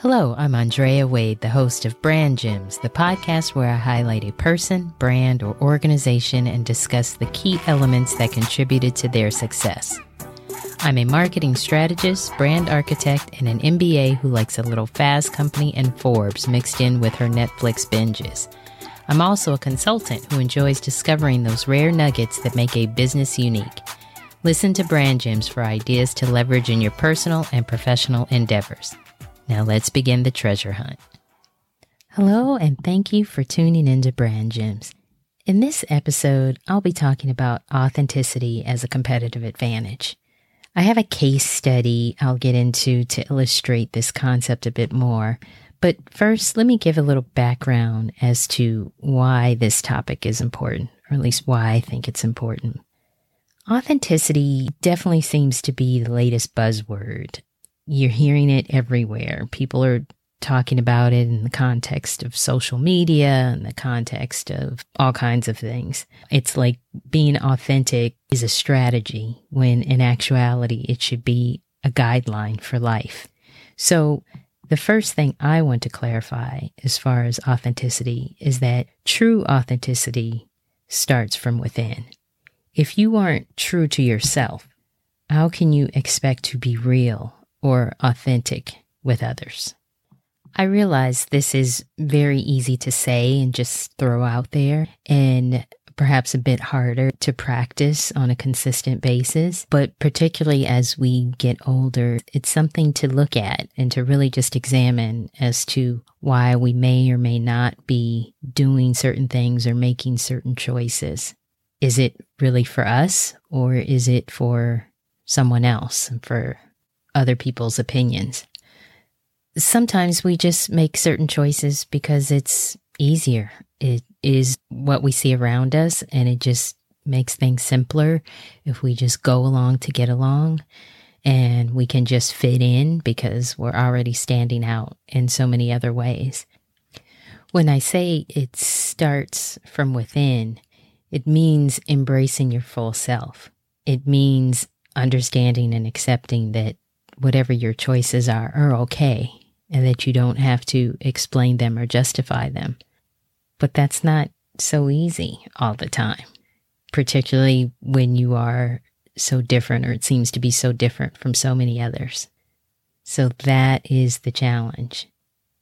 Hello, I'm Andrea Wade, the host of Brand Gems, the podcast where I highlight a person, brand, or organization and discuss the key elements that contributed to their success. I'm a marketing strategist, brand architect, and an MBA who likes a little Fast Company and Forbes mixed in with her Netflix binges. I'm also a consultant who enjoys discovering those rare nuggets that make a business unique. Listen to Brand Gems for ideas to leverage in your personal and professional endeavors. Now let's begin the treasure hunt. Hello, and thank you for tuning into Brand Gems. In this episode, I'll be talking about authenticity as a competitive advantage. I have a case study I'll get into to illustrate this concept a bit more. But first, let me give a little background as to why this topic is important, or at least why I think it's important. Authenticity definitely seems to be the latest buzzword you're hearing it everywhere. People are talking about it in the context of social media in the context of all kinds of things. It's like being authentic is a strategy when in actuality it should be a guideline for life. So the first thing I want to clarify as far as authenticity is that true authenticity starts from within. If you aren't true to yourself, how can you expect to be real or authentic with others. I realize this is very easy to say and just throw out there and perhaps a bit harder to practice on a consistent basis. But particularly as we get older, it's something to look at and to really just examine as to why we may or may not be doing certain things or making certain choices. Is it really for us or is it for someone else for other people's opinions. Sometimes we just make certain choices because it's easier. It is what we see around us, and it just makes things simpler if we just go along to get along and we can just fit in because we're already standing out in so many other ways. When I say it starts from within, it means embracing your full self. It means understanding and accepting that whatever your choices are are okay and that you don't have to explain them or justify them. But that's not so easy all the time, particularly when you are so different or it seems to be so different from so many others. So that is the challenge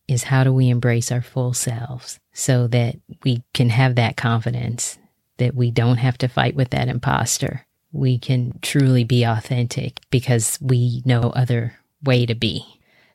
is how do we embrace our full selves so that we can have that confidence that we don't have to fight with that imposter we can truly be authentic because we know other way to be.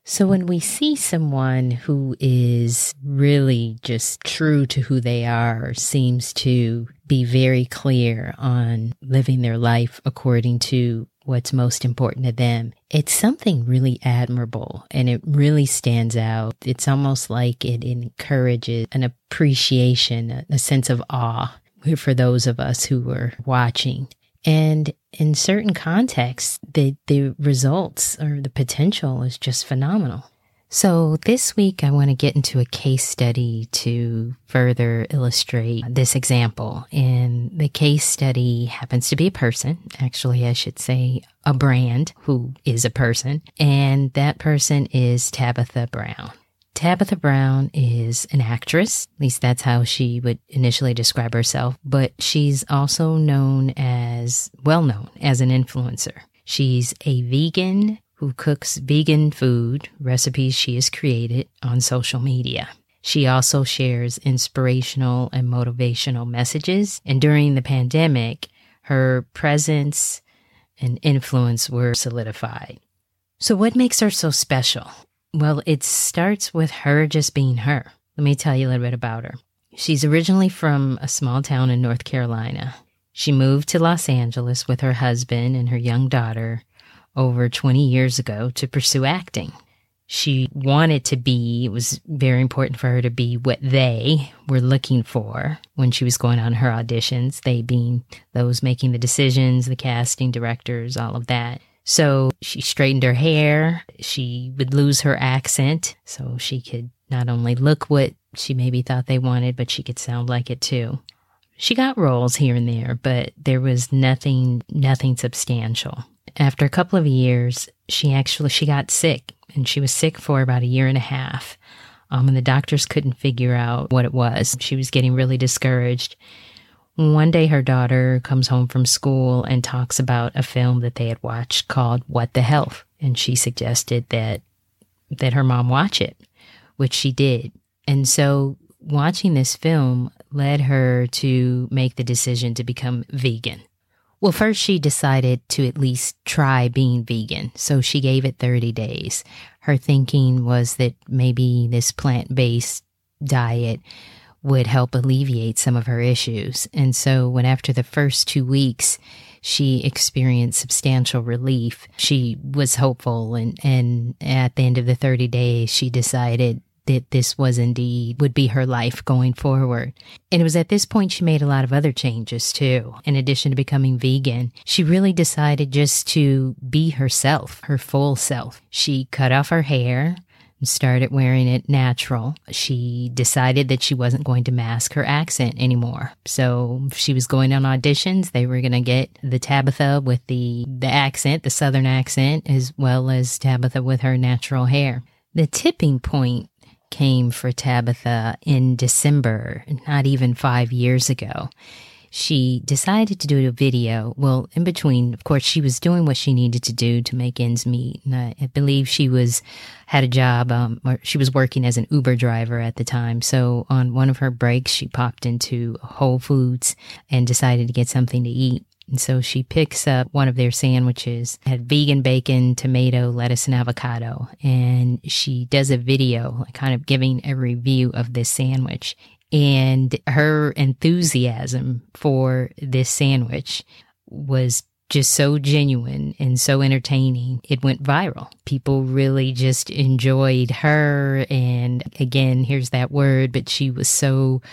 So when we see someone who is really just true to who they are, seems to be very clear on living their life according to what's most important to them, it's something really admirable and it really stands out. It's almost like it encourages an appreciation, a sense of awe for those of us who are watching. And in certain contexts, the, the results or the potential is just phenomenal. So this week, I want to get into a case study to further illustrate this example. And the case study happens to be a person. Actually, I should say a brand who is a person. And that person is Tabitha Brown. Tabitha Brown is an actress, at least that's how she would initially describe herself, but she's also known as, well known as an influencer. She's a vegan who cooks vegan food recipes she has created on social media. She also shares inspirational and motivational messages. And during the pandemic, her presence and influence were solidified. So, what makes her so special? Well, it starts with her just being her. Let me tell you a little bit about her. She's originally from a small town in North Carolina. She moved to Los Angeles with her husband and her young daughter over 20 years ago to pursue acting. She wanted to be, it was very important for her to be what they were looking for when she was going on her auditions, they being those making the decisions, the casting directors, all of that. So she straightened her hair. She would lose her accent so she could not only look what she maybe thought they wanted, but she could sound like it too. She got roles here and there, but there was nothing, nothing substantial. After a couple of years, she actually, she got sick and she was sick for about a year and a half. Um, and the doctors couldn't figure out what it was. She was getting really discouraged. One day, her daughter comes home from school and talks about a film that they had watched called What the Health. And she suggested that, that her mom watch it, which she did. And so, watching this film led her to make the decision to become vegan. Well, first she decided to at least try being vegan. So she gave it 30 days. Her thinking was that maybe this plant based diet would help alleviate some of her issues. And so when after the first two weeks, she experienced substantial relief. She was hopeful and, and at the end of the 30 days, she decided that this was indeed would be her life going forward. And it was at this point she made a lot of other changes too. In addition to becoming vegan, she really decided just to be herself, her full self. She cut off her hair started wearing it natural. She decided that she wasn't going to mask her accent anymore. So she was going on auditions. They were going to get the Tabitha with the, the accent, the Southern accent, as well as Tabitha with her natural hair. The tipping point came for Tabitha in December, not even five years ago. She decided to do a video. Well, in between, of course, she was doing what she needed to do to make ends meet. And I, I believe she was had a job, um, or she was working as an Uber driver at the time. So on one of her breaks, she popped into Whole Foods and decided to get something to eat. And so she picks up one of their sandwiches, had vegan bacon, tomato, lettuce, and avocado. And she does a video, kind of giving a review of this sandwich. And her enthusiasm for this sandwich was just so genuine and so entertaining. It went viral. People really just enjoyed her. And again, here's that word, but she was so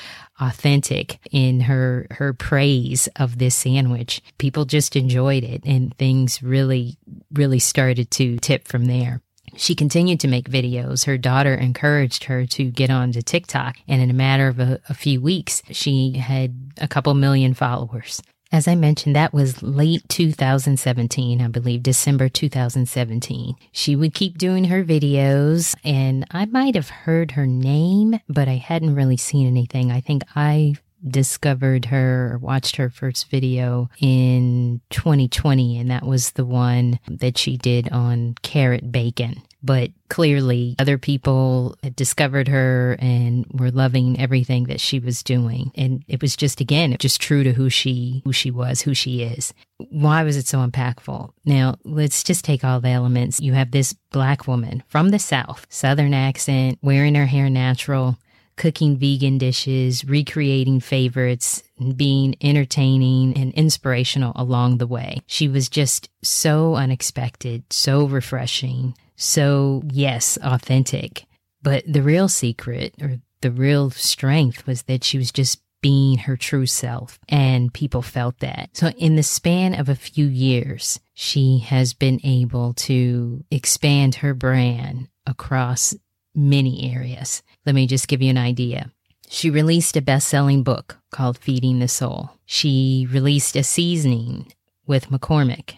authentic in her her praise of this sandwich. People just enjoyed it and things really really started to tip from there. She continued to make videos. Her daughter encouraged her to get onto TikTok, and in a matter of a, a few weeks, she had a couple million followers. As I mentioned, that was late 2017, I believe, December 2017. She would keep doing her videos, and I might have heard her name, but I hadn't really seen anything. I think I discovered her or watched her first video in 2020, and that was the one that she did on carrot bacon but clearly other people had discovered her and were loving everything that she was doing. And it was just, again, just true to who she, who she was, who she is. Why was it so impactful? Now, let's just take all the elements. You have this black woman from the South, Southern accent, wearing her hair natural, cooking vegan dishes, recreating favorites, being entertaining and inspirational along the way. She was just so unexpected, so refreshing, so, yes, authentic. But the real secret or the real strength was that she was just being her true self, and people felt that. So, in the span of a few years, she has been able to expand her brand across many areas. Let me just give you an idea. She released a best selling book called Feeding the Soul. She released a seasoning with McCormick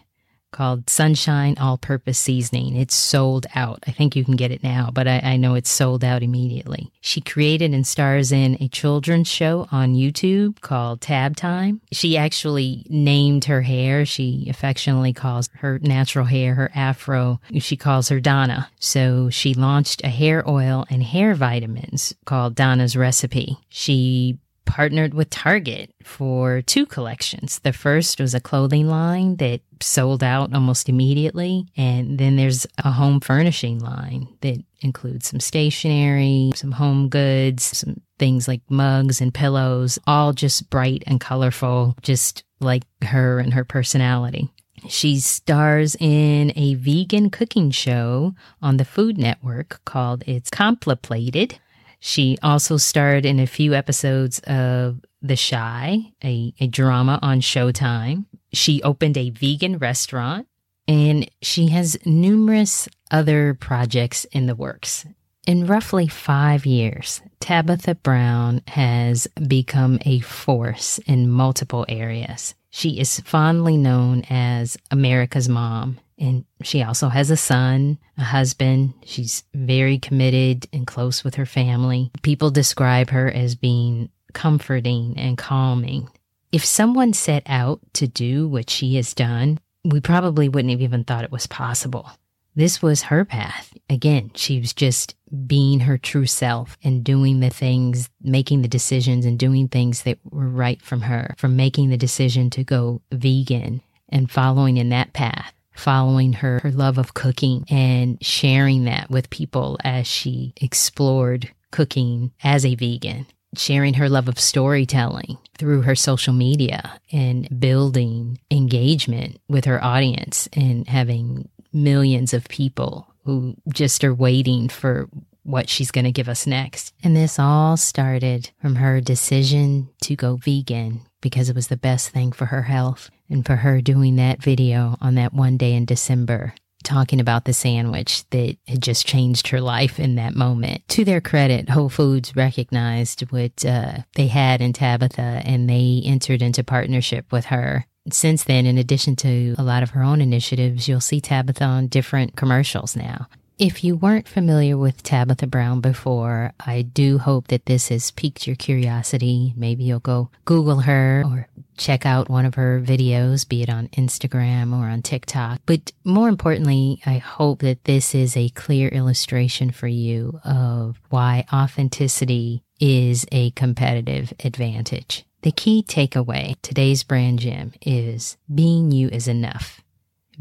called Sunshine All Purpose Seasoning. It's sold out. I think you can get it now, but I, I, know it's sold out immediately. She created and stars in a children's show on YouTube called Tab Time. She actually named her hair. She affectionately calls her natural hair, her afro, she calls her Donna. So she launched a hair oil and hair vitamins called Donna's Recipe. She partnered with Target for two collections. The first was a clothing line that sold out almost immediately. And then there's a home furnishing line that includes some stationery, some home goods, some things like mugs and pillows, all just bright and colorful, just like her and her personality. She stars in a vegan cooking show on the Food Network called It's Compliplated. She also starred in a few episodes of The Chi, a, a drama on Showtime. She opened a vegan restaurant and she has numerous other projects in the works. In roughly five years, Tabitha Brown has become a force in multiple areas. She is fondly known as America's Mom And she also has a son, a husband. She's very committed and close with her family. People describe her as being comforting and calming. If someone set out to do what she has done, we probably wouldn't have even thought it was possible. This was her path. Again, she was just being her true self and doing the things, making the decisions and doing things that were right from her, from making the decision to go vegan and following in that path, following her, her love of cooking and sharing that with people as she explored cooking as a vegan sharing her love of storytelling through her social media and building engagement with her audience and having millions of people who just are waiting for what she's going to give us next. And this all started from her decision to go vegan because it was the best thing for her health and for her doing that video on that one day in December talking about the sandwich that had just changed her life in that moment. To their credit, Whole Foods recognized what uh, they had in Tabitha and they entered into partnership with her since then, in addition to a lot of her own initiatives, you'll see Tabitha on different commercials now. If you weren't familiar with Tabitha Brown before, I do hope that this has piqued your curiosity. Maybe you'll go Google her or check out one of her videos, be it on Instagram or on TikTok. But more importantly, I hope that this is a clear illustration for you of why authenticity is a competitive advantage. The key takeaway today's brand gem is being you is enough.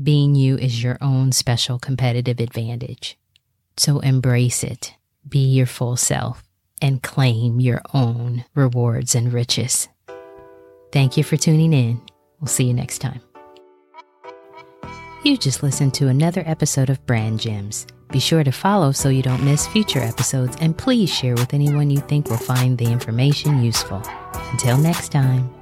Being you is your own special competitive advantage. So embrace it, be your full self, and claim your own rewards and riches. Thank you for tuning in. We'll see you next time. You just listened to another episode of Brand Gems. Be sure to follow so you don't miss future episodes, and please share with anyone you think will find the information useful. Until next time.